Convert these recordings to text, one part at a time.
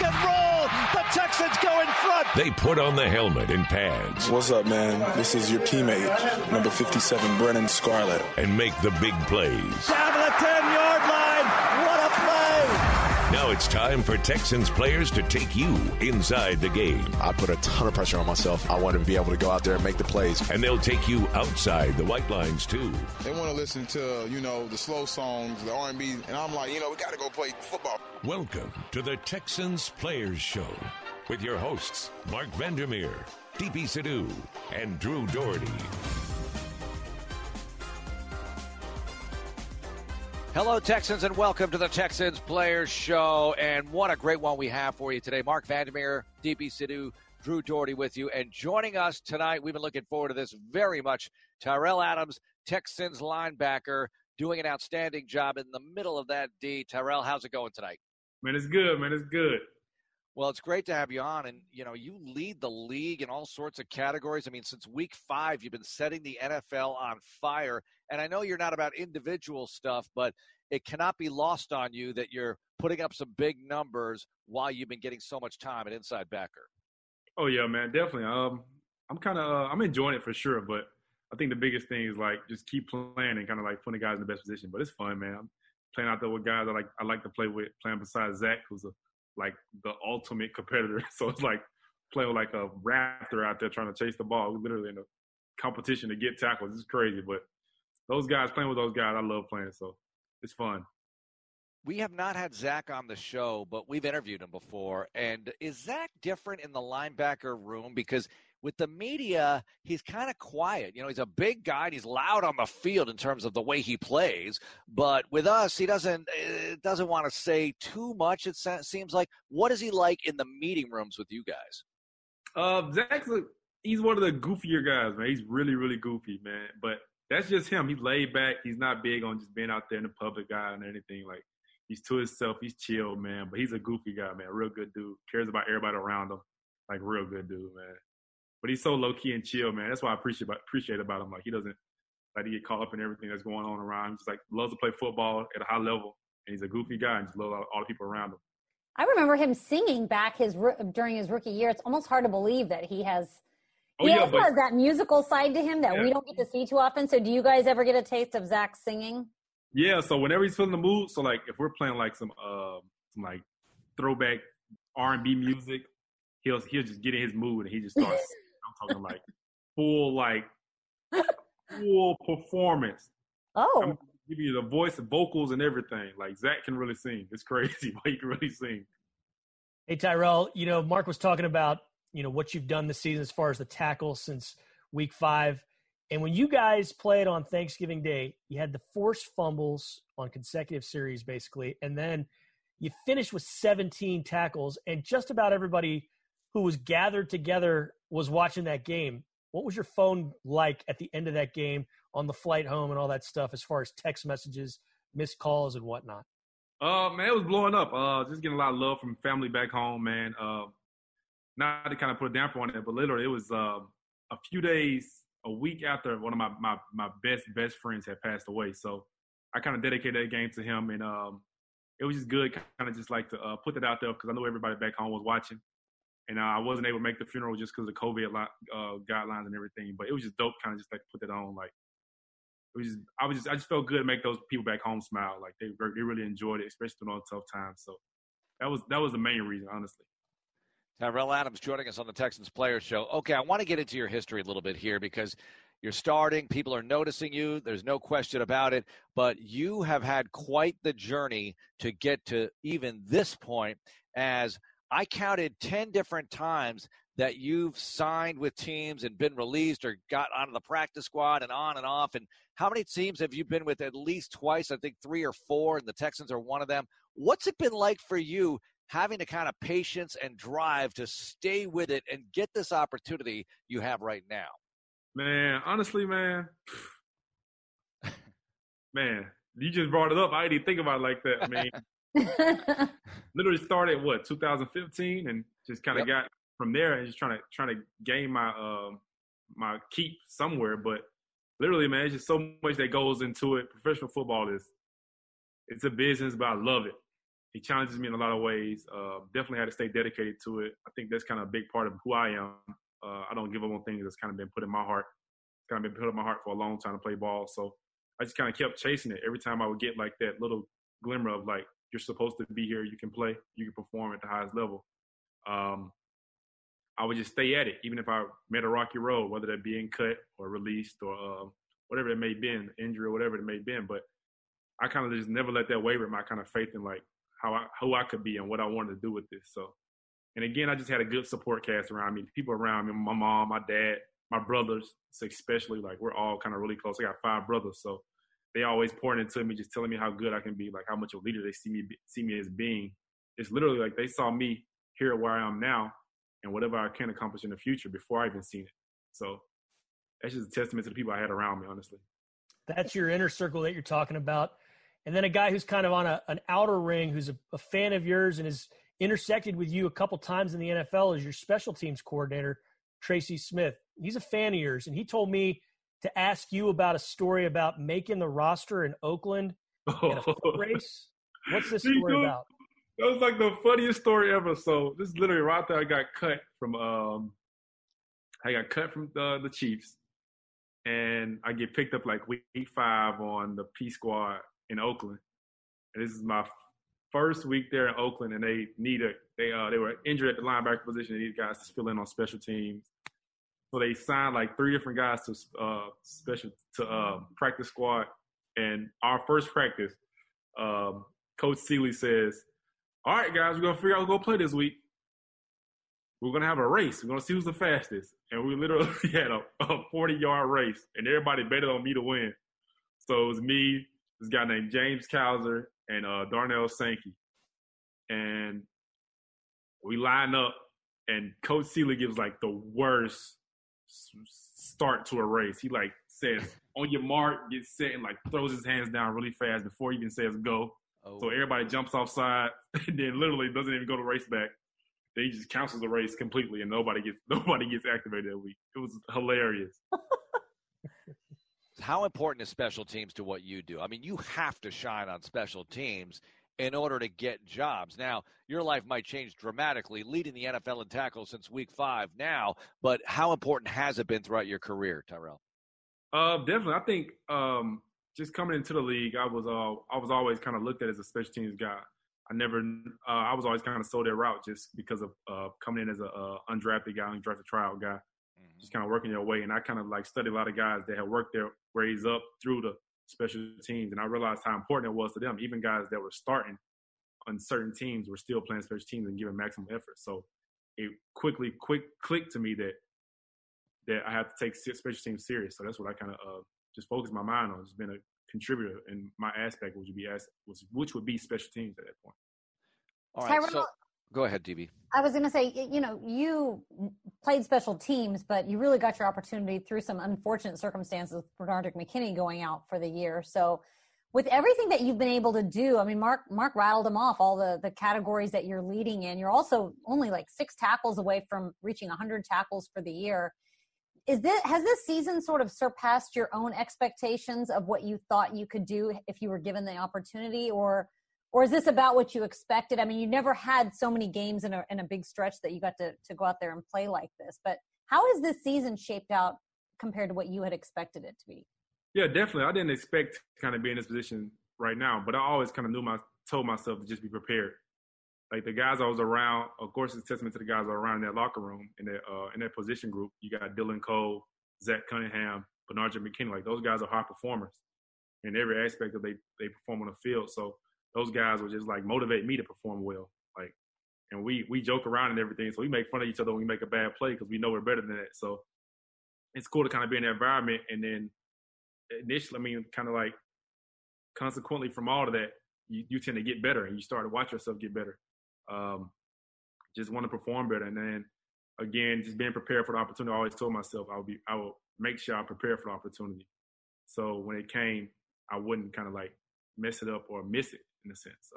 rock and roll. The Texans go in front. They put on the helmet and pads. What's up, man? This is your teammate, number 57, Brennan Scarlett. And make the big plays. Down to the 10 Now it's time for Texans players to take you inside the game. I put a ton of pressure on myself. I want to be able to go out there and make the plays. And they'll take you outside the white lines, too. They want to listen to, you know, the slow songs, the R&B, and I'm like, you know, we got to go play football. Welcome to the Texans Players Show with your hosts, Mark Vandermeer, DP Sidhu, and Drew Dougherty. Hello, Texans, and welcome to the Texans Players Show. And what a great one we have for you today. Mark Vandermeer, DP Sidhu, Drew Dougherty with you. And joining us tonight, we've been looking forward to this very much. Tyrell Adams, Texans linebacker, doing an outstanding job in the middle of that D. Tyrell, how's it going tonight? Man, it's good, man. It's good. Well, it's great to have you on. And, you know, you lead the league in all sorts of categories. I mean, since week five, you've been setting the NFL on fire. And I know you're not about individual stuff, but it cannot be lost on you that you're putting up some big numbers while you've been getting so much time at inside backer. Oh yeah, man, definitely. Um, I'm kind of uh, I'm enjoying it for sure, but I think the biggest thing is like just keep playing and kind of like putting guys in the best position. But it's fun, man. I'm playing out there with guys I like I like to play with, playing beside Zach, who's a like the ultimate competitor. So it's like playing with like a raptor out there trying to chase the ball. We're literally in a competition to get tackles. It's crazy, but those guys playing with those guys, I love playing. So it's fun. We have not had Zach on the show, but we've interviewed him before. And is Zach different in the linebacker room? Because with the media, he's kind of quiet. You know, he's a big guy and he's loud on the field in terms of the way he plays. But with us, he doesn't uh, doesn't want to say too much. It seems like. What is he like in the meeting rooms with you guys? Uh, Zach's a, he's one of the goofier guys, man. He's really really goofy, man. But that's just him. He's laid back. He's not big on just being out there in the public eye and anything. Like he's to himself. He's chill, man. But he's a goofy guy, man. Real good dude. Cares about everybody around him. Like real good dude, man but he's so low key and chill, man. That's why I appreciate about, appreciate about him. Like he doesn't like to get caught up in everything that's going on around him. Just like loves to play football at a high level, and he's a goofy guy and just loves all the people around him. I remember him singing back his during his rookie year. It's almost hard to believe that he has. Oh, he yeah, also but, has that musical side to him that yeah. we don't get to see too often. So, do you guys ever get a taste of Zach singing? Yeah. So whenever he's feeling the mood, so like if we're playing like some uh some like throwback R and B music, he'll he'll just get in his mood and he just starts I'm talking like full like full performance. Oh. I'm give you the voice and vocals and everything. Like Zach can really sing. It's crazy, but he can really sing. Hey Tyrell, you know, Mark was talking about, you know, what you've done this season as far as the tackle since week five. And when you guys played on Thanksgiving Day, you had the forced fumbles on consecutive series, basically, and then you finished with 17 tackles, and just about everybody who was gathered together was watching that game. What was your phone like at the end of that game on the flight home and all that stuff as far as text messages, missed calls, and whatnot? Uh, man, it was blowing up. Uh, just getting a lot of love from family back home, man. Uh, not to kind of put a damper on it, but literally it was uh, a few days, a week after one of my, my, my best, best friends had passed away. So I kind of dedicated that game to him. And um, it was just good, kind of just like to uh, put that out there because I know everybody back home was watching and uh, I wasn't able to make the funeral just because of COVID uh, guidelines and everything. But it was just dope, kind of just like put that on. Like it was just, I was just, I just felt good to make those people back home smile. Like they, they really enjoyed it, especially during all tough times. So that was that was the main reason, honestly. Tyrell Adams joining us on the Texans Players Show. Okay, I want to get into your history a little bit here because you're starting. People are noticing you. There's no question about it. But you have had quite the journey to get to even this point as I counted 10 different times that you've signed with teams and been released or got onto the practice squad and on and off. And how many teams have you been with at least twice? I think three or four, and the Texans are one of them. What's it been like for you having the kind of patience and drive to stay with it and get this opportunity you have right now? Man, honestly, man, man, you just brought it up. I didn't think about it like that, man. literally started what 2015 and just kind of yep. got from there and just trying to trying to gain my uh, my keep somewhere. But literally, man, it's just so much that goes into it. Professional football is it's a business, but I love it. He challenges me in a lot of ways. Uh, definitely had to stay dedicated to it. I think that's kind of a big part of who I am. Uh, I don't give up on things that's kind of been put in my heart. It's kind of been put in my heart for a long time to play ball. So I just kind of kept chasing it. Every time I would get like that little glimmer of like, you're supposed to be here, you can play, you can perform at the highest level. Um, I would just stay at it, even if I met a rocky road, whether that being cut or released or uh, whatever it may been, injury or whatever it may been. But I kind of just never let that waver my kind of faith in like how I, who I could be and what I wanted to do with this. So, and again, I just had a good support cast around me, people around me, my mom, my dad, my brothers, especially like we're all kind of really close. I got five brothers, so they always pouring into me, just telling me how good I can be, like how much of a leader they see me see me as being. It's literally like they saw me here where I am now, and whatever I can accomplish in the future before I even seen it. So that's just a testament to the people I had around me, honestly. That's your inner circle that you're talking about. And then a guy who's kind of on a, an outer ring, who's a, a fan of yours and has intersected with you a couple times in the NFL is your special teams coordinator, Tracy Smith. He's a fan of yours, and he told me to ask you about a story about making the roster in Oakland in a foot race. What's this story about? That was like the funniest story ever. So this is literally right there. I got cut from um, I got cut from the, the Chiefs, and I get picked up like week five on the P squad in Oakland. And this is my first week there in Oakland, and they need a they uh they were injured at the linebacker position. They need guys to fill in on special teams. So they signed like three different guys to uh special to uh practice squad. And our first practice, um, Coach Seely says, "All right, guys, we're gonna figure out who's gonna play this week. We're gonna have a race. We're gonna see who's the fastest." And we literally had a, a 40 yard race, and everybody betted on me to win. So it was me, this guy named James Cowser, and uh, Darnell Sankey. And we line up, and Coach Seely gives like the worst start to a race. He like says, "On your mark, get set," and like throws his hands down really fast before he even says go. Oh. So everybody jumps offside, and then literally doesn't even go to race back. Then he just cancels the race completely, and nobody gets nobody gets activated that week. It was hilarious. How important is special teams to what you do? I mean, you have to shine on special teams in order to get jobs. Now, your life might change dramatically, leading the NFL in tackles since week five now, but how important has it been throughout your career, Tyrell? Uh, definitely. I think um, just coming into the league, I was uh, I was always kind of looked at as a special teams guy. I never, uh, I was always kind of sold that route just because of uh, coming in as a undrafted guy, undrafted tryout guy. Just kind of working your way. And I kind of like studied a lot of guys that had worked their ways up through the special teams, and I realized how important it was to them. Even guys that were starting on certain teams were still playing special teams and giving maximum effort. So it quickly, quick clicked to me that that I have to take special teams serious. So that's what I kind of uh, just focused my mind on. Just being a contributor in my aspect, which would be as which would be special teams at that point. All right. Tyrell, so go ahead, DP. I was going to say, you know, you played special teams, but you really got your opportunity through some unfortunate circumstances. Benardrick McKinney going out for the year, so with everything that you've been able to do, I mean, Mark Mark rattled them off all the the categories that you're leading in. You're also only like six tackles away from reaching 100 tackles for the year. Is this has this season sort of surpassed your own expectations of what you thought you could do if you were given the opportunity, or or is this about what you expected? I mean, you never had so many games in a in a big stretch that you got to to go out there and play like this. But how has this season shaped out compared to what you had expected it to be? Yeah, definitely. I didn't expect to kind of be in this position right now, but I always kind of knew my told myself to just be prepared. Like the guys I was around, of course, it's testament to the guys around in that locker room in that uh, in that position group. You got Dylan Cole, Zach Cunningham, Bernard McKinney. Like those guys are high performers in every aspect of they they perform on the field. So those guys would just like motivate me to perform well. Like, and we we joke around and everything, so we make fun of each other when we make a bad play because we know we're better than that. So it's cool to kind of be in that environment. And then initially, I mean, kind of like consequently from all of that, you, you tend to get better and you start to watch yourself get better. Um, just want to perform better, and then again, just being prepared for the opportunity. I always told myself I would be, I will make sure I prepare for the opportunity. So when it came, I wouldn't kind of like mess it up or miss it in a sense. So.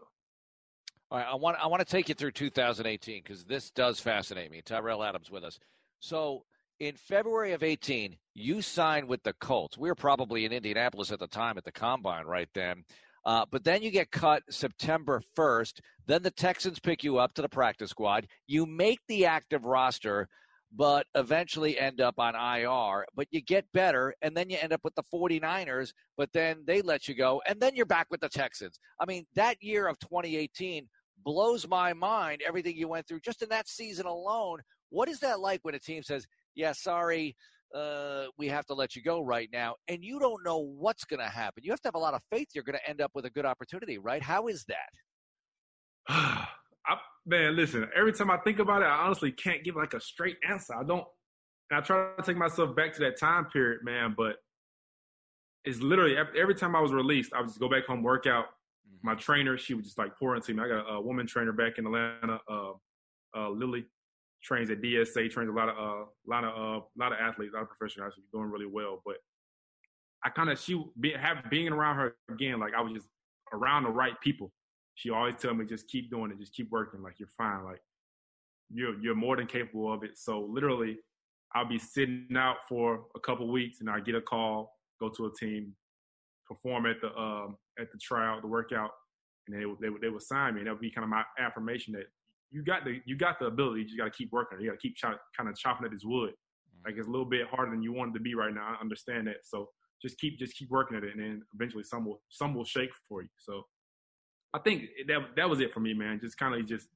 All right, I want I want to take you through 2018 because this does fascinate me. Tyrell Adams with us. So in February of 18, you signed with the Colts. We were probably in Indianapolis at the time at the combine right then. Uh, but then you get cut September 1st. Then the Texans pick you up to the practice squad. You make the active roster, but eventually end up on IR. But you get better, and then you end up with the 49ers, but then they let you go, and then you're back with the Texans. I mean, that year of 2018 blows my mind, everything you went through just in that season alone. What is that like when a team says, yeah, sorry, uh, we have to let you go right now, and you don't know what's going to happen. You have to have a lot of faith you're going to end up with a good opportunity, right? How is that? I, man, listen. Every time I think about it, I honestly can't give like a straight answer. I don't. I try to take myself back to that time period, man. But it's literally every time I was released, I would just go back home, work out. Mm-hmm. My trainer, she would just like pour into me. I got a, a woman trainer back in Atlanta, uh, uh, Lily trains at DSA, trains a lot of uh, lot of uh, lot of athletes, a lot of professional athletes, doing really well. But I kind of she be, have being around her again, like I was just around the right people. She always tell me just keep doing it, just keep working, like you're fine, like you're you're more than capable of it. So literally, I'll be sitting out for a couple weeks, and I get a call, go to a team, perform at the um, at the tryout, the workout, and they they they would sign me, and that would be kind of my affirmation that you got the you got the ability. You just got to keep working. You got to keep kind of chopping at this wood. Mm-hmm. Like it's a little bit harder than you wanted to be right now. I understand that. So just keep just keep working at it, and then eventually some will some will shake for you. So I think that that was it for me, man. Just kind of just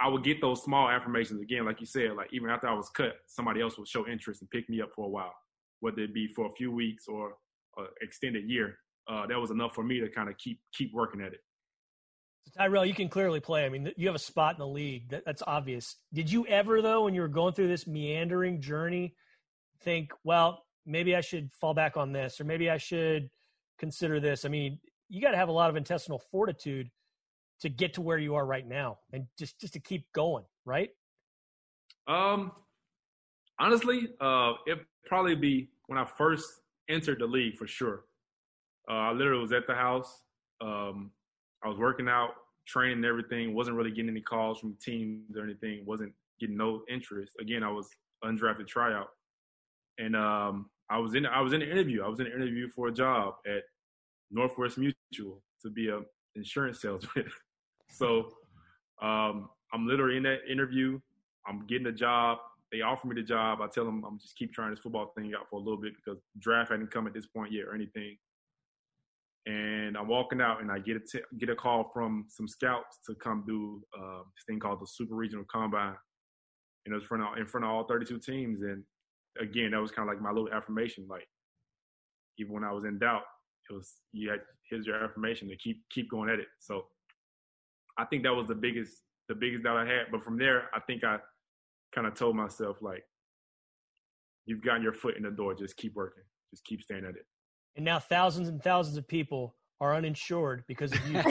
I would get those small affirmations again, like you said. Like even after I was cut, somebody else would show interest and pick me up for a while, whether it be for a few weeks or an extended year. Uh, that was enough for me to kind of keep keep working at it. So Tyrell, you can clearly play. I mean, you have a spot in the league. That, that's obvious. Did you ever, though, when you were going through this meandering journey, think, well, maybe I should fall back on this, or maybe I should consider this? I mean, you got to have a lot of intestinal fortitude to get to where you are right now, and just just to keep going, right? Um, honestly, uh, it probably be when I first entered the league for sure. Uh, I literally was at the house. Um, I was working out, training and everything. wasn't really getting any calls from teams or anything. wasn't getting no interest. Again, I was undrafted tryout, and um, I was in I was in an interview. I was in an interview for a job at Northwest Mutual to be a insurance salesman. so um, I'm literally in that interview. I'm getting a job. They offer me the job. I tell them I'm just keep trying this football thing out for a little bit because draft hadn't come at this point yet or anything and I'm walking out and I get a t- get a call from some scouts to come do uh, this thing called the Super Regional Combine. And it was front of, in front of all 32 teams. And again, that was kind of like my little affirmation. Like even when I was in doubt, it was yeah, here's your affirmation to keep keep going at it. So I think that was the biggest the biggest doubt I had. But from there, I think I kind of told myself like, you've gotten your foot in the door. Just keep working. Just keep staying at it and now thousands and thousands of people are uninsured because of you.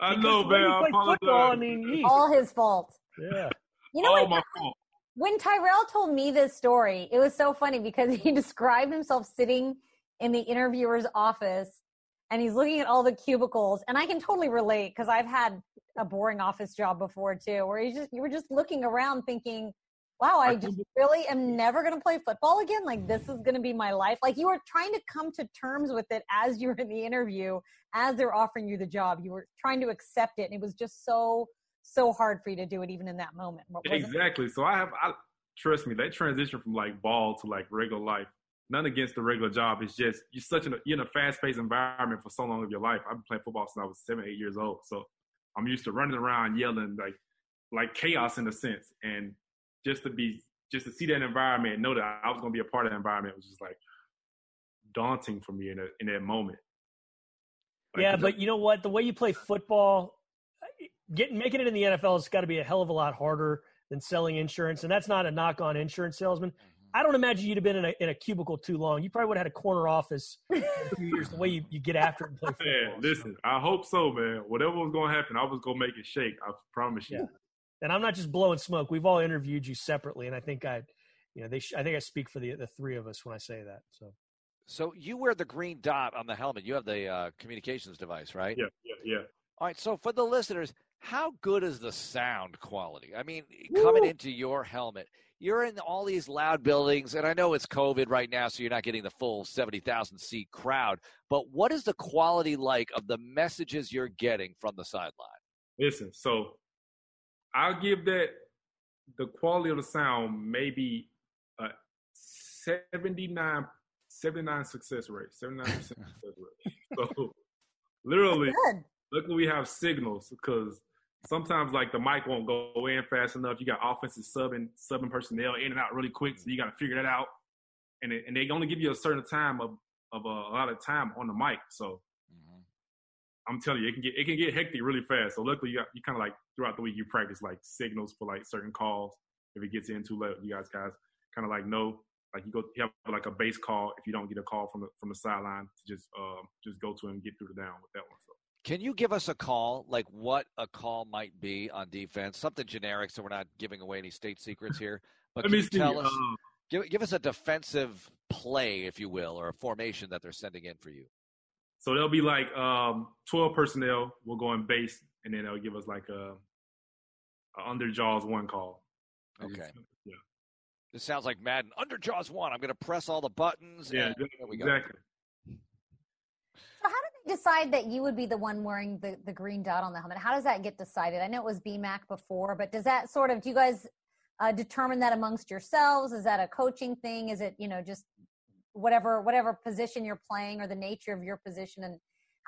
I know, man. I, football, I mean, all his fault. Yeah. You know all what? my fault. When Tyrell told me this story, it was so funny because he described himself sitting in the interviewer's office and he's looking at all the cubicles and I can totally relate because I've had a boring office job before too where you just you were just looking around thinking wow, I just really am never going to play football again. Like, this is going to be my life. Like, you were trying to come to terms with it as you were in the interview, as they're offering you the job. You were trying to accept it. And it was just so, so hard for you to do it even in that moment. Exactly. So I have, I, trust me, that transition from like ball to like regular life, none against the regular job. It's just, you're such a, you're in a fast paced environment for so long of your life. I've been playing football since I was seven, eight years old. So I'm used to running around yelling like, like chaos in a sense. And just to be just to see that environment and know that I was going to be a part of that environment was just like daunting for me in a, in that moment. Like, yeah, but you know what? The way you play football, getting making it in the NFL has got to be a hell of a lot harder than selling insurance, and that's not a knock on insurance salesman. I don't imagine you'd have been in a, in a cubicle too long. You probably would have had a corner office for a few years. The way you, you get after it and play football. Man, listen, so. I hope so, man. Whatever was going to happen, I was going to make it shake. I promise you. Yeah and I'm not just blowing smoke. We've all interviewed you separately, and I think I, you know, they. Sh- I think I speak for the the three of us when I say that. So. So you wear the green dot on the helmet. You have the uh, communications device, right? Yeah, yeah, yeah. All right. So for the listeners, How good is the sound quality? I mean, coming into your helmet, you're in all these loud buildings, and I know it's COVID right now, so you're not getting the full 70,000 seat crowd. But what is the quality like of the messages you're getting from the sideline? Listen, so I'll give that the quality of the sound maybe a 79, 79 success rate, 79% success rate. So literally, luckily we have signals because sometimes like the mic won't go in fast enough. You got offensive subbing, subbing personnel in and out really quick, so you got to figure that out. And it, and they only give you a certain time of of uh, a lot of time on the mic. So mm-hmm. I'm telling you, it can get it can get hectic really fast. So luckily, you got, you kind of like throughout the week you practice like signals for like certain calls. If it gets in too late, you guys guys kind of like know like you go you have like a base call if you don't get a call from the from the sideline to just um just go to and get through the down with that one. So can you give us a call, like what a call might be on defense? Something generic, so we're not giving away any state secrets here. But Let can you see, tell us, uh, give, give us a defensive play, if you will, or a formation that they're sending in for you. So they'll be like um, 12 personnel will go in base, and then they'll give us like a, a under jaws one call. Okay. Yeah. This sounds like Madden. Under jaws one. I'm going to press all the buttons. Yeah, exactly decide that you would be the one wearing the, the green dot on the helmet? How does that get decided? I know it was BMAC before, but does that sort of, do you guys uh, determine that amongst yourselves? Is that a coaching thing? Is it, you know, just whatever, whatever position you're playing or the nature of your position? And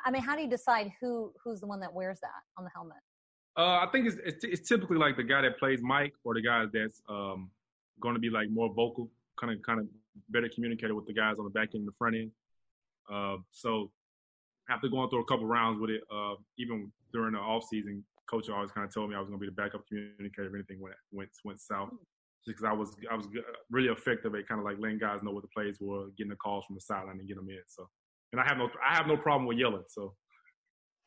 I mean, how do you decide who, who's the one that wears that on the helmet? Uh, I think it's, it's, it's typically like the guy that plays Mike or the guy that's um, going to be like more vocal, kind of kind of better communicated with the guys on the back end and the front end. Uh, so after going through a couple rounds with it, uh, even during the off season, coach always kind of told me I was going to be the backup communicator if anything went went went south. Just because I was I was really effective at kind of like letting guys know what the plays were, getting the calls from the sideline and getting them in. So, and I have no I have no problem with yelling. So.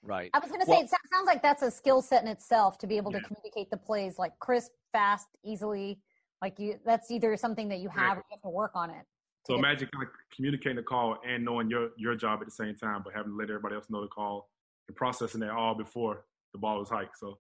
Right. I was going to say, well, it sounds like that's a skill set in itself to be able yeah. to communicate the plays like crisp, fast, easily. Like you, that's either something that you have yeah. or you have to work on it. So imagine kind of communicating the call and knowing your your job at the same time, but having to let everybody else know the call and processing it all before the ball was hiked. So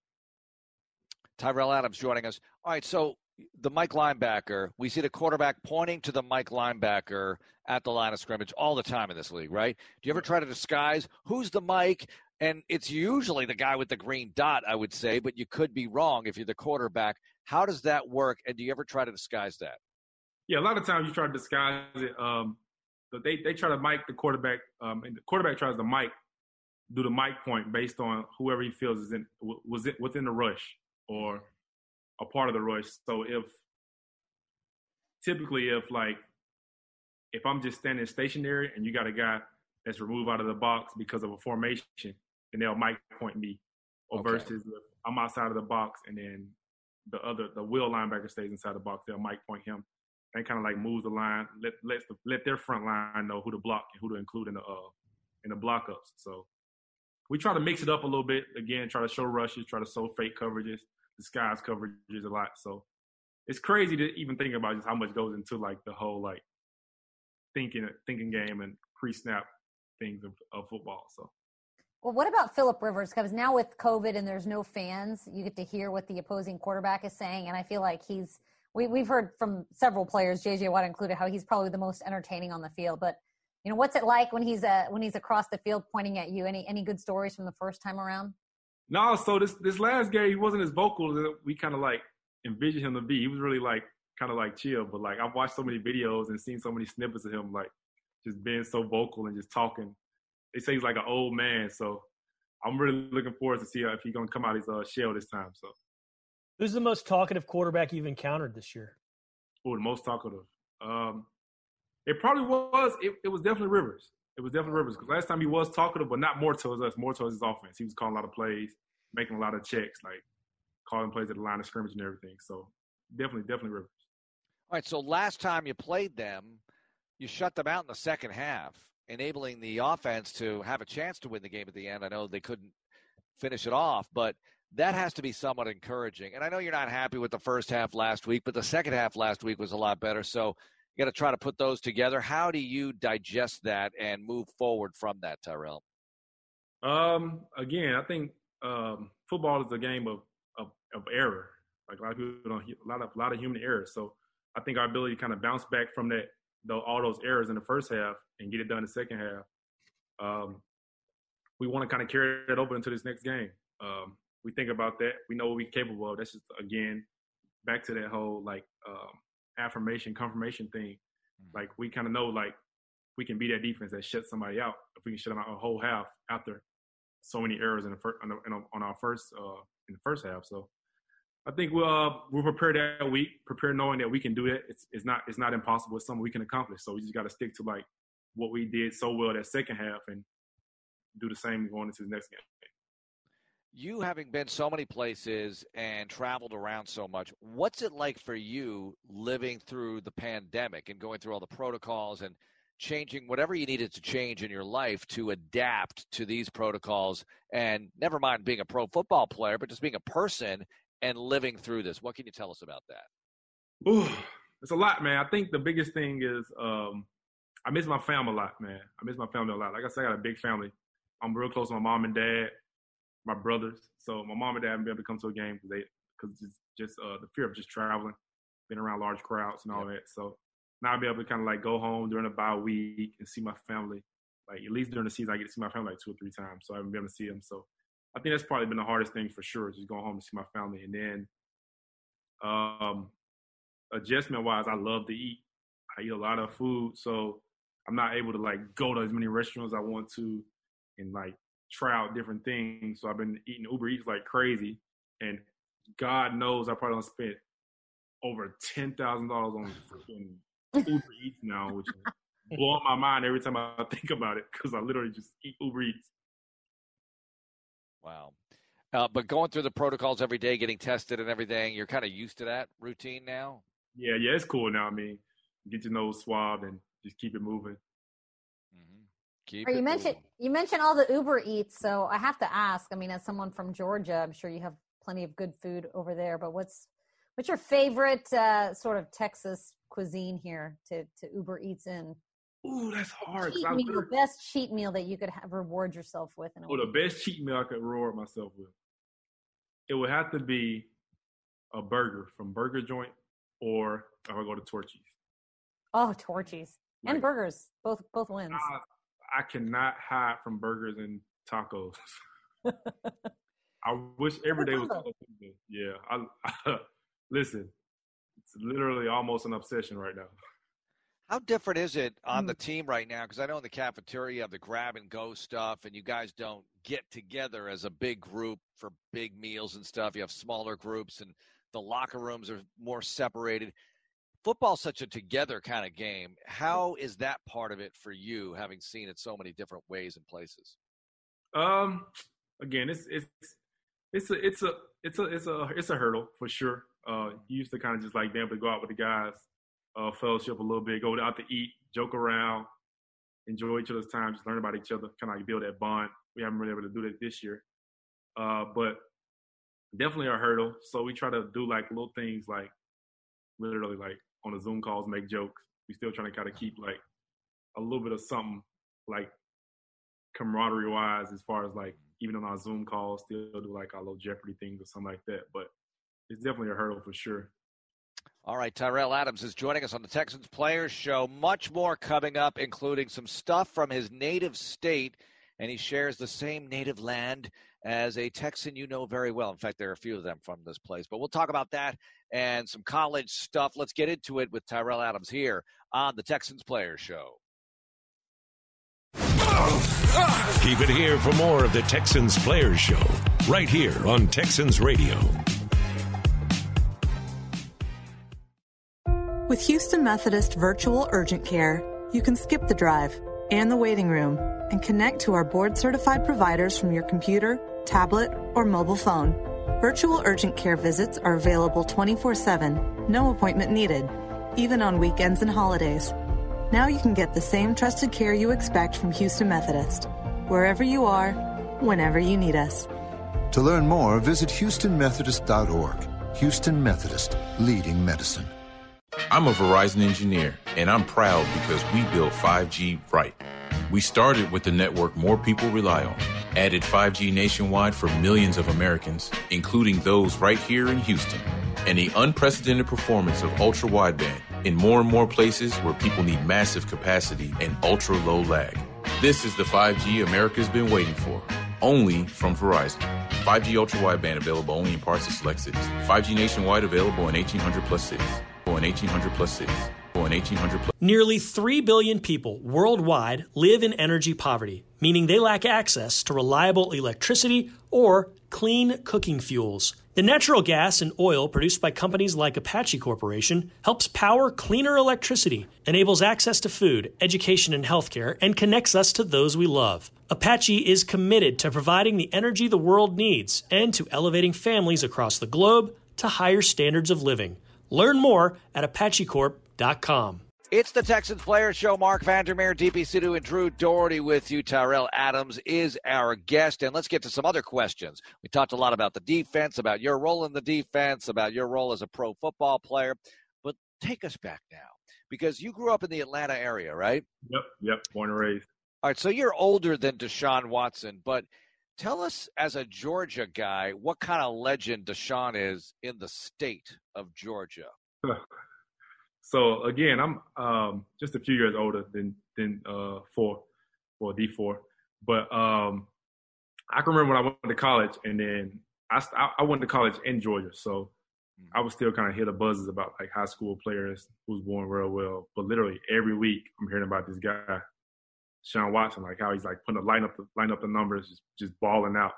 Tyrell Adams joining us. All right, so the Mike linebacker, we see the quarterback pointing to the Mike linebacker at the line of scrimmage all the time in this league, right? Do you ever try to disguise who's the Mike? And it's usually the guy with the green dot, I would say, but you could be wrong if you're the quarterback. How does that work? And do you ever try to disguise that? Yeah, a lot of times you try to disguise it. Um, but they they try to mic the quarterback, um, and the quarterback tries to mic do the mic point based on whoever he feels is in was it within the rush or a part of the rush. So if typically if like if I'm just standing stationary and you got a guy that's removed out of the box because of a formation, then they'll mic point me. Or okay. versus I'm outside of the box and then the other the will linebacker stays inside the box, they'll mic point him and kind of like moves the line, let let the, let their front line know who to block and who to include in the uh in the block ups. So we try to mix it up a little bit again, try to show rushes, try to show fake coverages, disguise coverages a lot. So it's crazy to even think about just how much goes into like the whole like thinking thinking game and pre snap things of, of football. So. Well, what about Philip Rivers? Because now with COVID and there's no fans, you get to hear what the opposing quarterback is saying, and I feel like he's we, we've heard from several players, JJ Watt included, how he's probably the most entertaining on the field. But you know, what's it like when he's uh, when he's across the field pointing at you? Any any good stories from the first time around? No, so this this last game he wasn't as vocal as we kind of like envisioned him to be. He was really like kind of like chill, but like I've watched so many videos and seen so many snippets of him like just being so vocal and just talking. They say he's like an old man, so I'm really looking forward to see if he's gonna come out his uh, shell this time. So Who's the most talkative quarterback you've encountered this year? Oh, the most talkative. Um, it probably was. It, it, was definitely Rivers. It was definitely Rivers because last time he was talkative, but not more towards us, more towards his offense. He was calling a lot of plays, making a lot of checks, like calling plays at the line of scrimmage and everything. So definitely, definitely Rivers. All right. So last time you played them, you shut them out in the second half, enabling the offense to have a chance to win the game at the end. I know they couldn't finish it off, but that has to be somewhat encouraging. And I know you're not happy with the first half last week, but the second half last week was a lot better. So you got to try to put those together. How do you digest that and move forward from that, Tyrell? Um, again, I think um, football is a game of, of, of error. Like a lot of people don't, a lot of a lot of human errors. So I think our ability to kind of bounce back from that, though all those errors in the first half and get it done in the second half. Um, we want to kind of carry that over into this next game. Um, we think about that. We know what we're capable of. That's just again back to that whole like um, affirmation, confirmation thing. Mm-hmm. Like we kind of know like we can be that defense that shuts somebody out. If we can shut them out a whole half after so many errors in the first on, the, on our first uh, in the first half. So I think we'll uh, we're prepared that week, prepare knowing that we can do that. It's it's not it's not impossible. It's something we can accomplish. So we just got to stick to like what we did so well that second half and do the same going into the next game. You having been so many places and traveled around so much, what's it like for you living through the pandemic and going through all the protocols and changing whatever you needed to change in your life to adapt to these protocols and never mind being a pro football player, but just being a person and living through this? What can you tell us about that? Ooh, it's a lot, man. I think the biggest thing is um, I miss my family a lot, man. I miss my family a lot. Like I said, I got a big family. I'm real close to my mom and dad, my brothers. So my mom and dad haven't been able to come to a game because they because just just uh, the fear of just traveling, being around large crowds and all that. So now I'll be able to kind of like go home during a bye week and see my family. Like at least during the season, I get to see my family like two or three times. So I haven't been able to see them. So I think that's probably been the hardest thing for sure, just going home to see my family. And then um, adjustment wise, I love to eat. I eat a lot of food, so I'm not able to like go to as many restaurants I want to and like try out different things. So I've been eating Uber Eats like crazy, and God knows I probably don't spend over ten thousand dollars on freaking Uber Eats now, which is blowing my mind every time I think about it because I literally just eat Uber Eats. Wow. Uh, but going through the protocols every day, getting tested and everything, you're kind of used to that routine now. Yeah, yeah, it's cool now. I mean, get your nose swabbed and just keep it moving. Keep you mentioned moving. you mentioned all the Uber Eats, so I have to ask. I mean, as someone from Georgia, I'm sure you have plenty of good food over there. But what's what's your favorite uh, sort of Texas cuisine here to to Uber Eats in? Ooh, that's hard. Cheat meal, the best cheat meal that you could have, reward yourself with. In a oh, the best cheat meal I could reward myself with. It would have to be a burger from Burger Joint, or I would go to Torchy's. Oh, Torchy's like, and burgers, both both wins. I, I cannot hide from burgers and tacos. I wish every day was taco Yeah, I, I listen. It's literally almost an obsession right now. How different is it on the mm. team right now? Because I know in the cafeteria you have the grab and go stuff, and you guys don't get together as a big group for big meals and stuff. You have smaller groups, and the locker rooms are more separated. Football's such a together kind of game. How is that part of it for you, having seen it so many different ways and places? Um, again, it's it's it's a it's a it's a it's a it's a hurdle for sure. Uh, you used to kind of just like being able to go out with the guys uh, fellowship a little bit, go out to eat, joke around, enjoy each other's time, just learn about each other, kind of like build that bond. We haven't been able to do that this year, uh, but definitely a hurdle. So we try to do like little things, like literally like on the Zoom calls, make jokes. We still trying to kind of keep like a little bit of something like camaraderie wise, as far as like mm-hmm. even on our Zoom calls, still do like our little Jeopardy things or something like that. But it's definitely a hurdle for sure. All right, Tyrell Adams is joining us on the Texans Players Show. Much more coming up, including some stuff from his native state, and he shares the same native land as a Texan you know very well. In fact, there are a few of them from this place, but we'll talk about that and some college stuff. Let's get into it with Tyrell Adams here on the Texans Players Show. Keep it here for more of the Texans Players Show, right here on Texans Radio. With Houston Methodist Virtual Urgent Care, you can skip the drive and the waiting room and connect to our board certified providers from your computer, tablet, or mobile phone. Virtual urgent care visits are available 24 7, no appointment needed, even on weekends and holidays. Now you can get the same trusted care you expect from Houston Methodist, wherever you are, whenever you need us. To learn more, visit HoustonMethodist.org. Houston Methodist, leading medicine. I'm a Verizon engineer, and I'm proud because we built 5G right. We started with the network more people rely on added 5G nationwide for millions of Americans, including those right here in Houston, and the unprecedented performance of ultra wideband in more and more places where people need massive capacity and ultra low lag. This is the 5G America's been waiting for, only from Verizon. 5G ultra wideband available only in parts of select cities. 5G nationwide available in 1800 plus cities. Or in 1800 plus. Or in 1800 plus. Nearly 3 billion people worldwide live in energy poverty, meaning they lack access to reliable electricity or clean cooking fuels. The natural gas and oil produced by companies like Apache Corporation helps power cleaner electricity, enables access to food, education, and healthcare, and connects us to those we love. Apache is committed to providing the energy the world needs and to elevating families across the globe to higher standards of living. Learn more at apachecorp.com. It's the Texans Player Show. Mark Vandermeer, DP Sidhu, and Drew Dougherty with you. Tyrell Adams is our guest. And let's get to some other questions. We talked a lot about the defense, about your role in the defense, about your role as a pro football player. But take us back now because you grew up in the Atlanta area, right? Yep, yep, born and raised. All right, so you're older than Deshaun Watson, but tell us as a Georgia guy what kind of legend Deshaun is in the state of Georgia. So again, I'm um, just a few years older than than uh, four, or D four, but um, I can remember when I went to college, and then I I went to college in Georgia, so I was still kind of hear the buzzes about like high school players who's born real well. But literally every week, I'm hearing about this guy, Sean Watson, like how he's like putting the line up the line up the numbers, just, just balling out.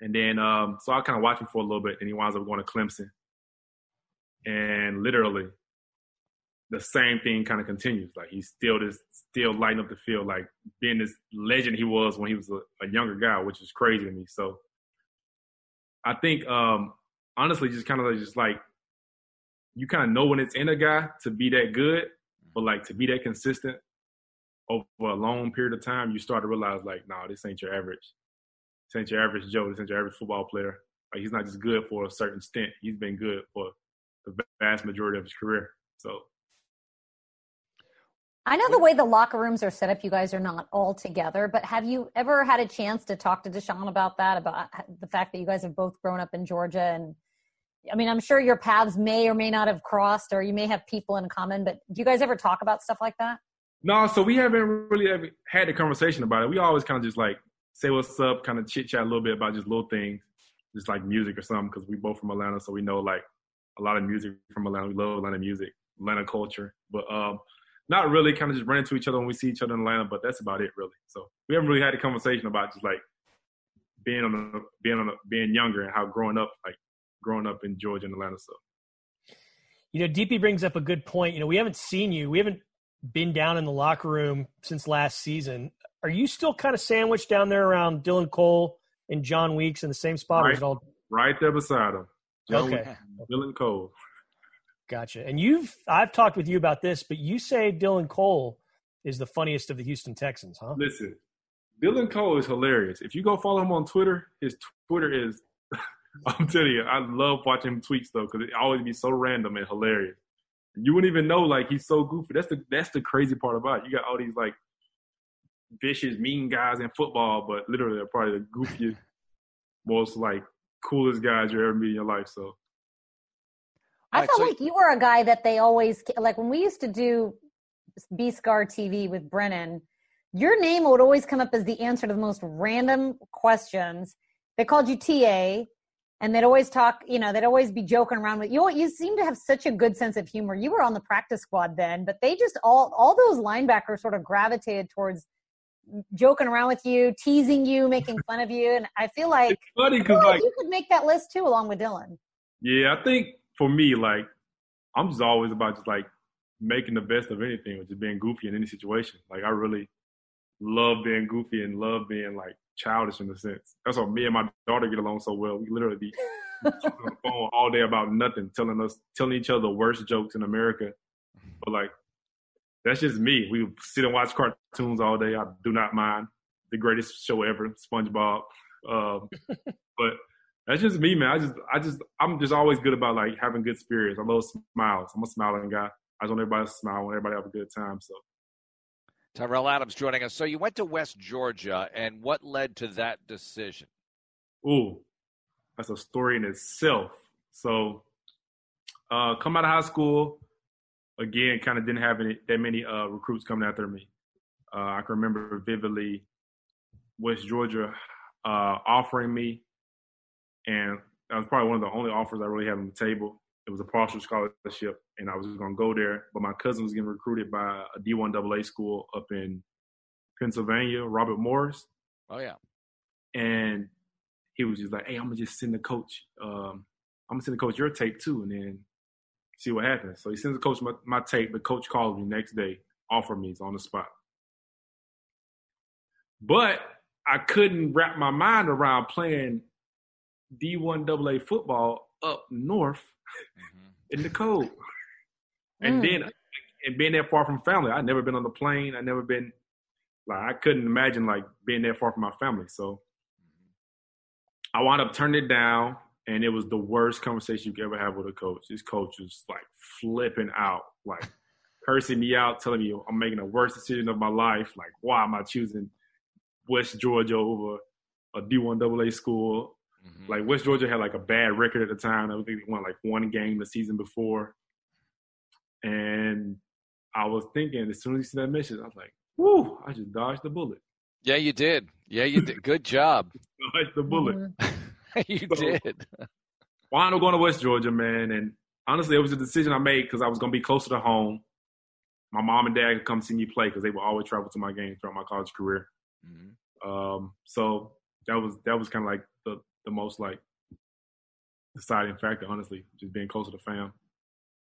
And then um, so I kind of watched him for a little bit, and he winds up going to Clemson. And literally, the same thing kind of continues. Like he's still this, still lighting up the field, like being this legend he was when he was a, a younger guy, which is crazy to me. So I think, um, honestly, just kind of just like you kind of know when it's in a guy to be that good, but like to be that consistent over a long period of time, you start to realize like, nah, this ain't your average. This ain't your average Joe. This ain't your average football player. Like he's not just good for a certain stint. He's been good for the vast majority of his career. So I know the way the locker rooms are set up, you guys are not all together, but have you ever had a chance to talk to Deshaun about that, about uh, the fact that you guys have both grown up in Georgia? And I mean, I'm sure your paths may or may not have crossed, or you may have people in common, but do you guys ever talk about stuff like that? No, so we haven't really ever had a conversation about it. We always kind of just like say what's up, kind of chit chat a little bit about just little things, just like music or something, because we both from Atlanta, so we know like a lot of music from Atlanta. We love Atlanta music, Atlanta culture. But um, not really kind of just run into each other when we see each other in Atlanta, but that's about it really. So we haven't really had a conversation about just like being on the being on the, being younger and how growing up like growing up in Georgia and Atlanta. So you know, DP brings up a good point. You know, we haven't seen you. We haven't been down in the locker room since last season. Are you still kind of sandwiched down there around Dylan Cole and Jon Weeks in the same spot? Right, all... right there beside him. Jon okay. Weeks, Dylan Cole. Gotcha. And you've I've talked with you about this, but you say Dylan Cole is the funniest of the Houston Texans, huh? Listen, Dylan Cole is hilarious. If you go follow him on Twitter, his Twitter is I'm telling you, I love watching him tweets though, because it always be so random and hilarious. You wouldn't even know like he's so goofy. That's the that's the crazy part about it. You got all these like vicious, mean guys in football, but literally they're probably the goofiest, most like coolest guys you ever meet in your life. So I felt so, like you were a guy that they always like when we used to do B Scar TV with Brennan. Your name would always come up as the answer to the most random questions. They called you TA, and they'd always talk. You know, they'd always be joking around with you. You seem to have such a good sense of humor. You were on the practice squad then, but they just all all those linebackers sort of gravitated towards joking around with you, teasing you, making fun of you, and I feel like, it's funny because like, like you could make that list too, along with Dylan. Yeah, I think for me, like I'm just always about just like making the best of anything, which is being goofy in any situation. Like I really love being goofy and love being like childish in a sense. That's why me and my daughter get along so well. We literally be on the phone all day about nothing, telling us, telling each other the worst jokes in America. But like, that's just me. We sit and watch cartoons all day. I do not mind. The greatest show ever, SpongeBob. Um, but that's just me, man. I just, I just, I'm just always good about like having good spirits. I love smiles. I'm a smiling guy. I just want everybody to smile. I want everybody to have a good time. So, Tyrell Adams joining us. So you went to West Georgia, and what led to that decision? Ooh, that's a story in itself. So, uh, come out of high school, again, kind of didn't have any, that many uh, recruits coming after me. Uh, I can remember vividly West Georgia uh, offering me, and that was probably one of the only offers I really had on the table. It was a partial scholarship, and I was going to go there. But my cousin was getting recruited by a D1 AA school up in Pennsylvania, Robert Morris. Oh yeah, and he was just like, "Hey, I'm gonna just send the coach. Um, I'm gonna send the coach your tape too, and then see what happens." So he sends the coach my, my tape. The coach calls me next day, offer me, it's on the spot. But I couldn't wrap my mind around playing D1 AA football up north mm-hmm. in the cold. And mm. then and being that far from family, I'd never been on the plane. I never been like I couldn't imagine like being that far from my family. So I wound up turning it down, and it was the worst conversation you could ever have with a coach. This coach was like flipping out, like cursing me out, telling me I'm making the worst decision of my life. Like, why am I choosing West Georgia over a D1 AA school. Mm-hmm. Like West Georgia had like a bad record at the time. I think they won like one game the season before. And I was thinking as soon as you see that mission, I was like, "Whoo!" I just dodged the bullet. Yeah, you did. Yeah, you did. Good job. dodged the bullet. Mm-hmm. you so, did. Why am I going to West Georgia, man? And honestly, it was a decision I made because I was going to be closer to home. My mom and dad could come see me play because they would always travel to my games throughout my college career. Mm-hmm. Um, so that was that was kind of like the the most like deciding factor, honestly, just being closer to the fam.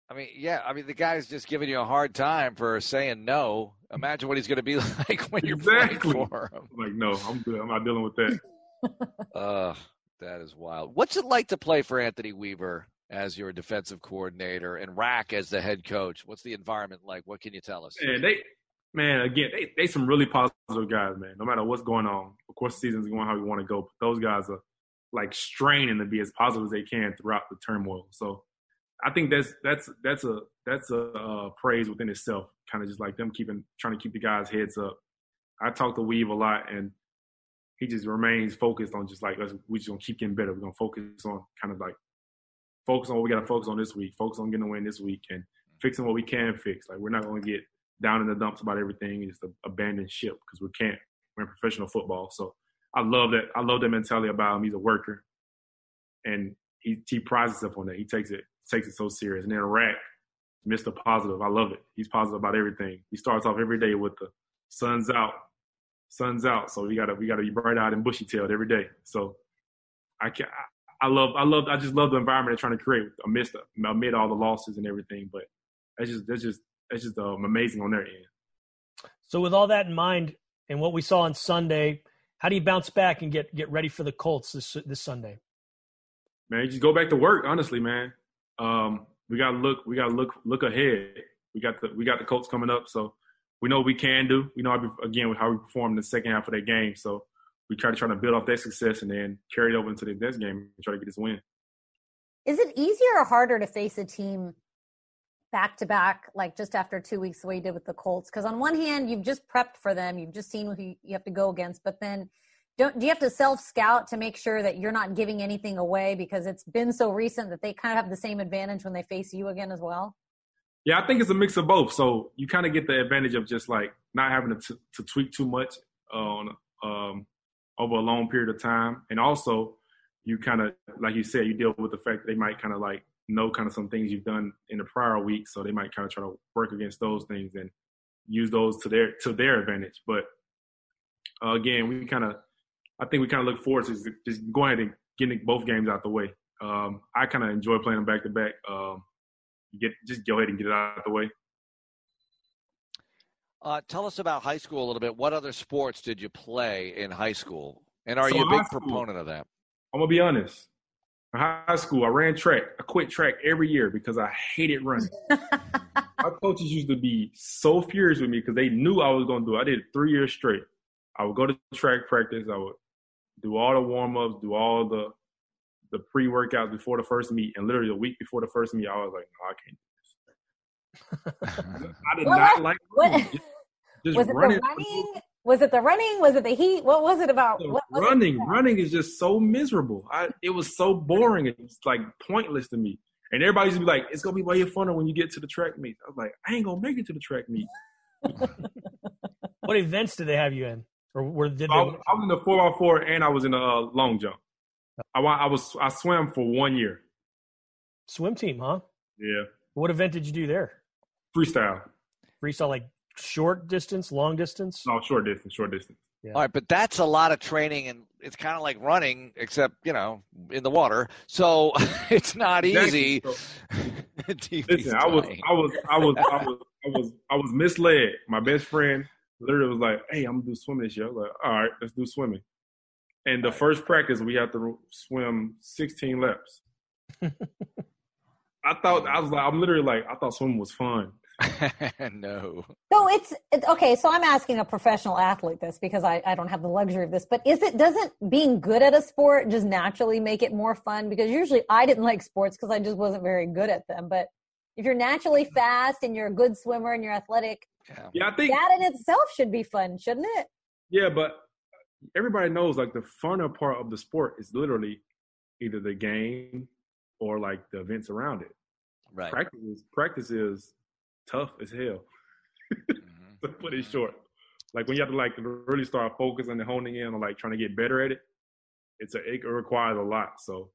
I mean, yeah. I mean, the guy's just giving you a hard time for saying no. Imagine what he's going to be like when you're exactly. playing for him. Like, no, I'm good. I'm not dealing with that. uh, that is wild. What's it like to play for Anthony Weaver as your defensive coordinator and Rack as the head coach? What's the environment like? What can you tell us? Yeah, they man, again, they they some really positive guys, man. No matter what's going on, of course, the season's going how we want to go, but those guys are like straining to be as positive as they can throughout the turmoil. So I think that's that's that's a that's a uh, praise within itself. Kind of just like them keeping trying to keep the guys' heads up. I talk to Weave a lot, and he just remains focused on just like us. We just gonna keep getting better. We're gonna focus on kind of like focus on what we got to focus on this week. Focus on getting a win this week and fixing what we can fix. Like we're not gonna get down in the dumps about everything and just abandon ship because we can't. We're in professional football. So I love that. I love that mentality about him. He's a worker, and he he prides himself on that. He takes it takes it so serious. And then Rack, Mr. Positive, I love it. He's positive about everything. He starts off every day with the sun's out, sun's out. So we gotta we gotta be bright eyed and bushy tailed every day. So I can I, I love I love I just love the environment they're trying to create amidst amid all the losses and everything. But that's just that's just it's just um, amazing on their end. So with all that in mind and what we saw on Sunday, how do you bounce back and get get ready for the Colts this this Sunday? Man, just go back to work. Honestly, man, um, we got to look. We got to look look ahead. We got the we got the Colts coming up, so we know what we can do. We know again how we perform in the second half of that game. So we try to try to build off that success and then carry it over into the next game and try to get this win. Is it easier or harder to face a team back to back, like just after two weeks, the way you did with the Colts? Because on one hand, you've just prepped for them, you've just seen who you have to go against, but then don't do you have to self scout to make sure that you're not giving anything away because it's been so recent that they kind of have the same advantage when they face you again as well? Yeah, I think it's a mix of both. So you kind of get the advantage of just like not having to, t- to tweak too much on um, over a long period of time, and also you kind of like you said, you deal with the fact that they might kind of like know kind of some things you've done in the prior week, so they might kind of try to work against those things and use those to their to their advantage. But uh, again, we kind of, I think we kind of look forward to just going ahead and getting both games out the way. Um, I kind of enjoy playing them back to back. Um, get just go ahead and get it out the way. Uh, tell us about high school a little bit. What other sports did you play in high school, and are so you a big school, proponent of that? I'm gonna be honest in high school, I ran track. I quit track every year because I hated running. My coaches used to be so furious with me because they knew I was going to do it. I did it three years straight. I would go to track practice. I would do all the warm ups, do all the the pre workouts before the first meet, and literally a week before the first meet, I was like, "No, I can't do this." I did not like running. Just was it running. the running? Was it the running? Was it the heat? What was it about? What was running, it running is just so miserable. I, it was so boring. It's like pointless to me. And everybody used to be like, "It's gonna be way funner when you get to the track meet." I was like, "I ain't gonna make it to the track meet." what events did they have you in, or were did So I, was, I was in the four x four and I was in the uh, long jump. I, I was I swam for one year. swim team? Huh? Yeah, What event did you do there? freestyle. Freestyle, like short distance, long distance. No, short distance, short distance. Yeah. All right, but that's a lot of training, and it's kind of like running, except you know, in the water. So it's not easy. Exactly. DP's Listen, I was. I was, I was, I was, I was, I was misled. My best friend literally was like, "Hey, I'm gonna do swimming this year." I was like, "All right, let's do swimming." And the first practice, we had to swim 16 laps. I thought I was like, I'm literally like, I thought swimming was fun. no. So it's, it's okay. So I'm asking a professional athlete this because I, I don't have the luxury of this. But is it doesn't being good at a sport just naturally make it more fun? Because usually I didn't like sports because I just wasn't very good at them. But if you're naturally mm. fast and you're a good swimmer and you're athletic, Yeah, I think that in itself should be fun, shouldn't it? Yeah, but everybody knows like the funner part of the sport is literally either the game or like the events around it. Right. Practice is practice is tough as hell. to put it short. Like when you have to like really start focusing and honing in on like trying to get better at it, it's a it requires a lot. So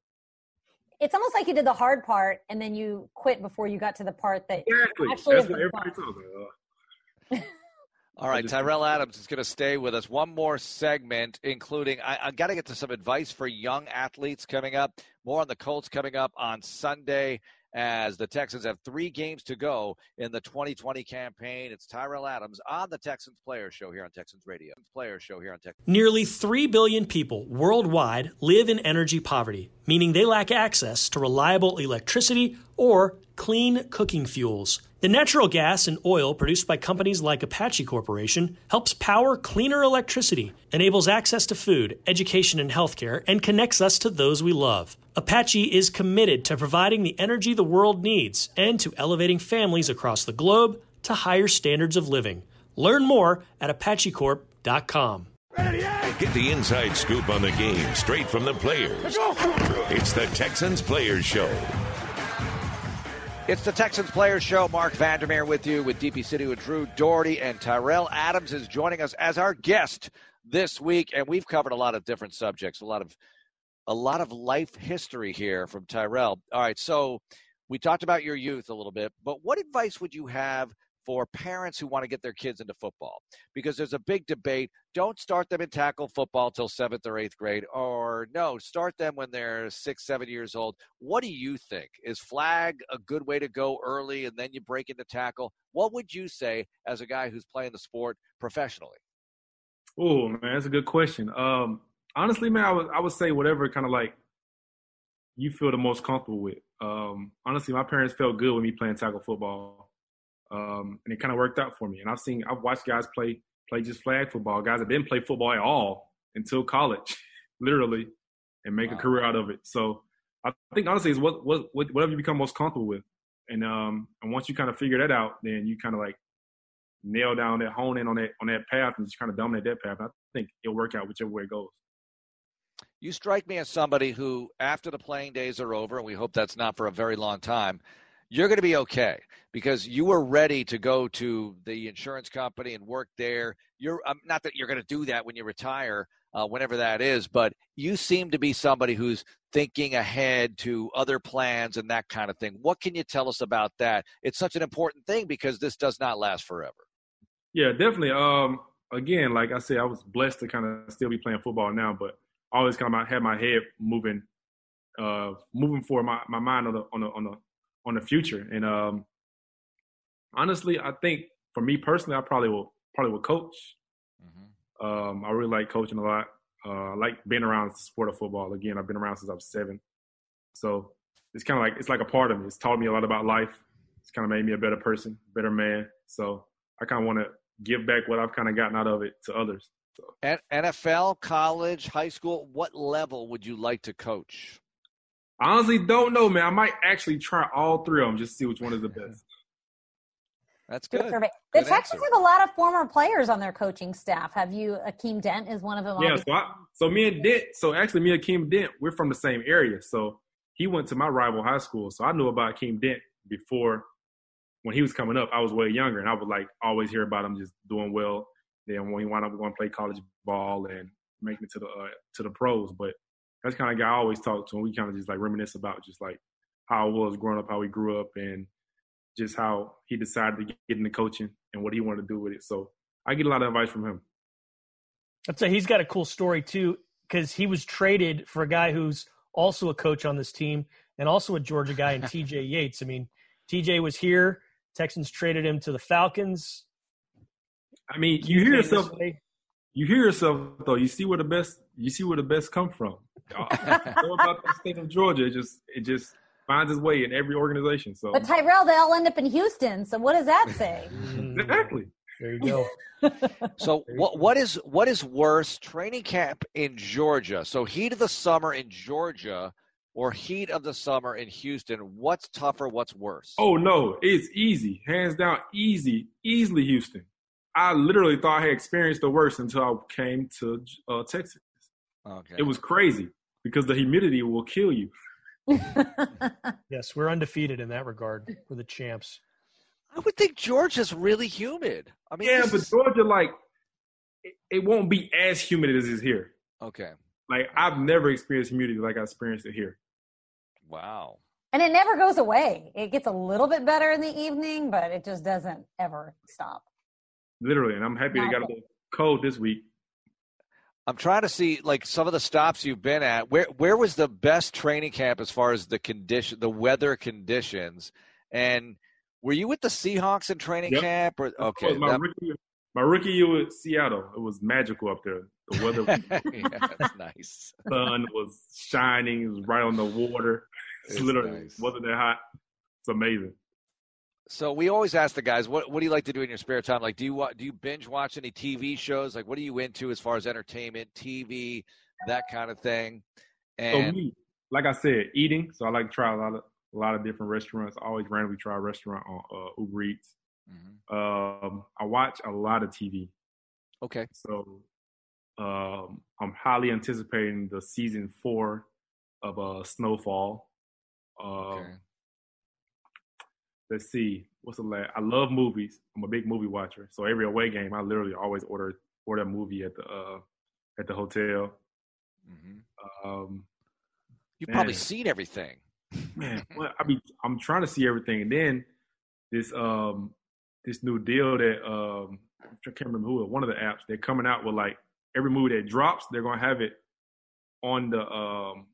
It's almost like you did the hard part and then you quit before you got to the part that exactly actually that's what everybody fun. tells me. Uh, All right, Tyrell Adams is going to stay with us. One more segment, including I, I got to get to some advice for young athletes coming up. More on the Colts coming up on Sunday as the Texans have three games to go in the 2020 campaign. It's Tyrell Adams on the Texans Player Show here on Texans Radio. Player Show here on Texans. Nearly 3 billion people worldwide live in energy poverty, meaning they lack access to reliable electricity or clean cooking fuels. The natural gas and oil produced by companies like Apache Corporation helps power cleaner electricity, enables access to food, education, and healthcare, and connects us to those we love. Apache is committed to providing the energy the world needs and to elevating families across the globe to higher standards of living. Learn more at apachecorp.com. Get the inside scoop on the game straight from the players. It's the Texans Players Show. It's the Texans Players Show. Marc Vandermeer with you with DP City with Drew Dougherty and Tyrell Adams is joining us as our guest this week, and we've covered a lot of different subjects, a lot of a lot of life history here from Tyrell. All right, so we talked about your youth a little bit, but what advice would you have for parents who want to get their kids into football? Because there's a big debate. Don't start them in tackle football till seventh or eighth grade, or no, start them when they're six, seven years old. What do you think? Is flag a good way to go early and then you break into tackle? What would you say as a guy who's playing the sport professionally? Oh man, that's a good question. Um, honestly, man, I would I would say whatever kind of like you feel the most comfortable with. Um, honestly, my parents felt good with me playing tackle football, um, and it kind of worked out for me. And I've seen I've watched guys play play just flag football, guys that didn't play football at all until college, literally, and make Wow. a career out of it. So I think honestly, it's what what what- whatever you become most comfortable with, and um, and once you kind of figure that out, then you kind of like nail down that hone in on that on that path and just kind of dominate that path. I think it'll work out whichever way it goes. You strike me as somebody who, after the playing days are over, and we hope that's not for a very long time, you're going to be okay because you were ready to go to the insurance company and work there. You're um, not that you're going to do that when you retire, uh, whenever that is, but you seem to be somebody who's thinking ahead to other plans and that kind of thing. What can you tell us about that? It's such an important thing because this does not last forever. Yeah, definitely. Um, again, like I said, I was blessed to kind of still be playing football now, but always kind of had my head moving, uh, moving forward, my, my mind on the on the on the on the future. And um, honestly, I think for me personally, I probably will probably will coach. Um, I really like coaching a lot. Uh, I like being around the sport of football. Again, I've been around since I was seven, so it's kind of like it's like a part of me. It's taught me a lot about life. It's kind of made me a better person, better man. So I kind of want to give back what I've kind of gotten out of it to others. N- NFL, college, high school, what level would you like to coach? I honestly don't know, man. I might actually try all three of them just to see which one is the best. That's Do good. The Good Texans answer. have a lot of former players on their coaching staff. Have you? Akeem Dent is one of them. Yeah, so I, so me and Dent, so actually me and Akeem Dent, we're from the same area. So he went to my rival high school. So I knew about Akeem Dent before when he was coming up. I was way younger and I would like always hear about him just doing well. Then when he wound up going to play college ball and making it to the uh, to the pros. But that's kind of guy I always talk to and we kind of just like reminisce about just like how I was growing up, how he grew up and just how he decided to get into coaching and what he wanted to do with it. So I get a lot of advice from him. I'd say he's got a cool story too, because he was traded for a guy who's also a coach on this team and also a Georgia guy in TJ Yates. I mean, TJ was here. Texans traded him to the Falcons. I mean, you hear yourself. You hear yourself though. You see where the best. You see where the best come from. Go about the state of Georgia. It just it just finds its way in every organization. So But Tyrell, they all end up in Houston. So what does that say? exactly. There you go. So what what is what is worse, training camp in Georgia? So heat of the summer in Georgia or heat of the summer in Houston? What's tougher? What's worse? Oh no, it's easy, hands down, easy, easily Houston. I literally thought I had experienced the worst until I came to uh, Texas. Okay. It was crazy because the humidity will kill you. Yes, we're undefeated in that regard. We're the champs. I would think Georgia's really humid. I mean, yeah, but is- Georgia, like, it, it won't be as humid as it is here. okay. Like, I've never experienced humidity like I experienced it here. Wow. And it never goes away. It gets a little bit better in the evening, but it just doesn't ever stop. Literally, and I'm happy they got a little cold this week. I'm trying to see like some of the stops you've been at. Where where was the best training camp as far as the condition, the weather conditions? And were you with the Seahawks in training Yep. camp? Or okay, my, that- rookie, my rookie year with Seattle. It was magical up there. The weather, yeah, that's nice. sun was shining. It was right on the water. It's, It's literally nice. wasn't that hot. It's amazing. So we always ask the guys, what what do you like to do in your spare time? Like, do you do you binge watch any TV shows? Like, what are you into as far as entertainment, TV, that kind of thing? So me, like I said, eating. So I like to try a lot of a lot of different restaurants. I always randomly try a restaurant on uh, Uber Eats. Um, I watch a lot of TV. Okay. So um, I'm highly anticipating the season four of uh, Snowfall. Um, Let's see. What's the last? I love movies. I'm a big movie watcher. So every away game, I literally always order order a movie at the uh, at the hotel. Um, you've probably seen everything. man, well, I be I'm trying to see everything, and then this um this new deal that um I can't remember who it, one of the apps they're coming out with like every movie that drops they're gonna have it on the um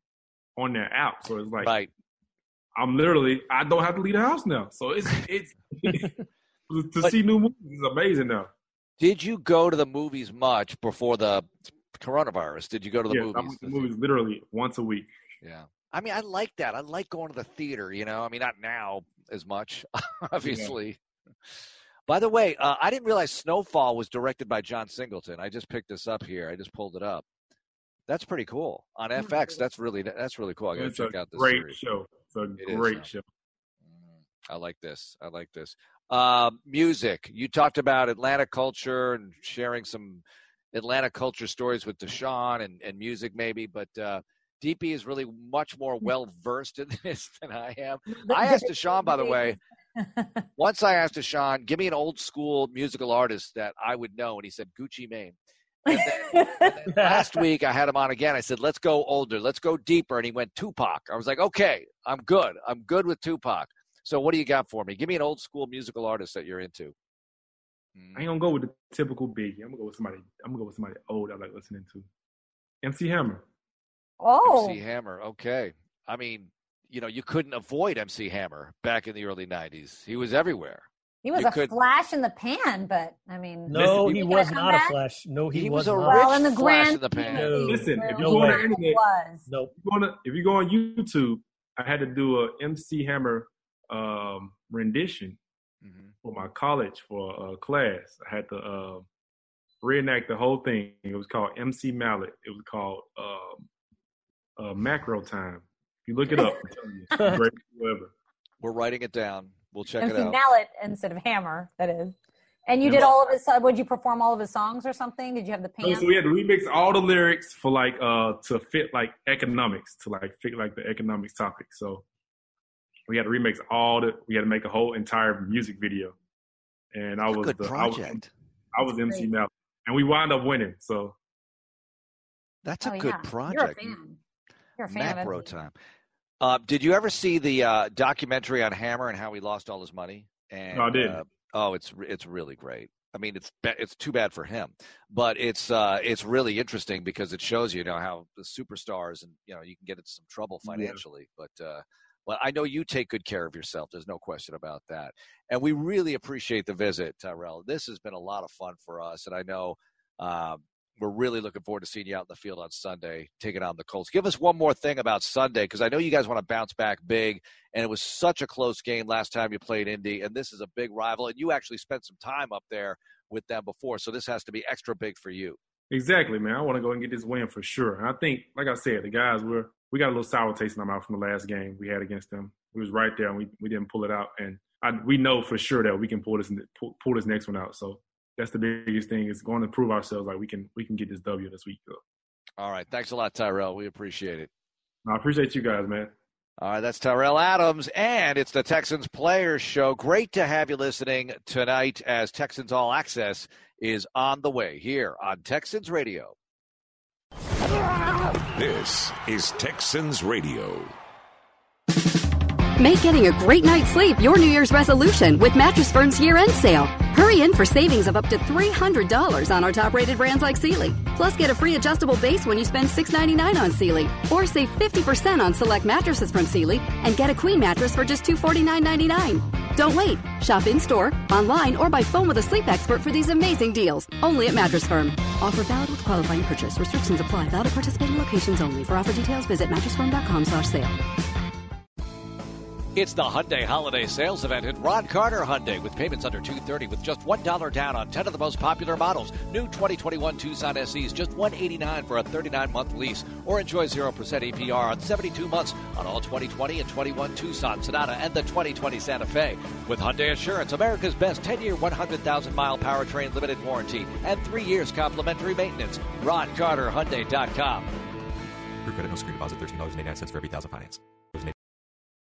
on their app, so it's like right. I'm literally I don't have to leave the house now, so it's it's to see new movies is amazing now. Did you go to the movies much before the coronavirus? Did you go to the yes, I movies? went to movies literally once a week. Yeah. I mean, I like that. I like going to the theater, you know. I mean, not now as much, obviously. By the way, uh, I didn't realize Snowfall was directed by John Singleton. I just picked this up here. I just pulled it up. That's pretty cool on FX. That's really that's really cool. I got to It's check out this great series. show. It's a It is, great huh? show. I like this. I like this. Um, music. You talked about Atlanta culture and sharing some Atlanta culture stories with Deshaun and, and music, maybe. But uh, DP is really much more well versed in this than I am. I asked Deshaun, by the way. Once I asked Deshaun, give me an old school musical artist that I would know, and he said Gucci Mane. And then, and then last week I had him on again. I said, "Let's go older. Let's go deeper." And he went Tupac. I was like, "Okay, I'm good. I'm good with Tupac." So what do you got for me? Give me an old school musical artist that you're into. Hmm. I ain't gonna go with the typical Biggie. I'm gonna go with somebody. I'm gonna go with somebody old I like listening to. MC Hammer. Oh, MC Hammer. Okay. I mean, you know, you couldn't avoid MC Hammer back in the early '90s. He was everywhere. He was You a could- flash in the pan, but I mean, No, Listen, he was not come a flash. No, he, He was, was a not. rich well, in the flash grand in the pan. No. Listen, if you No go on internet. Nope. if you go on, if you go on YouTube, I had to do a MC Hammer um, rendition Mm-hmm. for my college for a class. I had to uh, reenact the whole thing. It was called MC Mallet. It was called um, uh, Macro Time. If you look it up, I'm telling you, it's the greatest. We're writing it down. We'll check MC it out. Mallet instead of Hammer. That is. And you Yeah. did all of his. Would you perform all of his songs or something? Did you have the So, pants? so we had to remix all the lyrics for like uh to fit like economics to like fit like the economics topic. So we had to remix all the we had to make a whole entire music video. And I was good the I was, project. I was MC Great. Mal. And we wound up winning. So That's a Oh, good yeah. You're a project. fan. You're a fan Macro of MC. time. Uh, did you ever see the uh, documentary on Hammer and how he lost all his money? And, No, I didn't. Uh, oh, it's it's really great. I mean, it's it's too bad for him, but it's uh, it's really interesting because it shows you, you know how the superstars and you know you can get into some trouble Yeah. financially. But uh, but I know you take good care of yourself. There's no question about that. And we really appreciate the visit, Tyrell. This has been a lot of fun for us, and I know. Um, we're really looking forward to seeing you out in the field on Sunday, taking on the Colts. Give us one more thing about Sunday, because I know you guys want to bounce back big, and it was such a close game last time you played Indy, and this is a big rival, and you actually spent some time up there with them before, so this has to be extra big for you. exactly, man. I want to go and get this win for sure. I think, like I said, the guys were we got a little sour taste in our mouth from the last game we had against them. We was right there and we, we didn't pull it out. And I, we know for sure that we can pull this pull, pull this next one out. So that's the biggest thing is going to prove ourselves like we can we can get this W this week. So All right. Thanks a lot, Tyrell. We appreciate it. I appreciate you guys, man. All right, that's Tyrell Adams, and it's the Texans Players Show. Great to have you listening tonight as Texans All Access is on the way here on Texans Radio. This is Texans Radio. Make getting a great night's sleep your New Year's resolution with Mattress Firm's year-end sale. Hurry in for savings of up to $300 on our top-rated brands like Sealy. Plus, get a free adjustable base when you spend 699 on Sealy. Or save 50% on select mattresses from Sealy and get a queen mattress for just $249.99. Don't wait. Shop in-store, online, or by phone with a sleep expert for these amazing deals. Only at Mattress Firm. Offer valid with qualifying purchase. Restrictions apply. Valid at participating locations only. For offer details, visit mattressfirm.com slash sale. It's the Hyundai Holiday Sales Event at Ron Carter Hyundai with payments under 230 with just $1 down on 10 of the most popular models. New 2021 Tucson SEs just 189 for a 39-month lease or enjoy 0% APR on 72 months on all 2020 and 21 Tucson Sonata and the 2020 Santa Fe. With Hyundai Assurance, America's best 10-year 100,000-mile powertrain limited warranty and 3 years complimentary maintenance. RonCarterHyundai.com. Group credit, no security deposit, $13.89 for every thousand finance.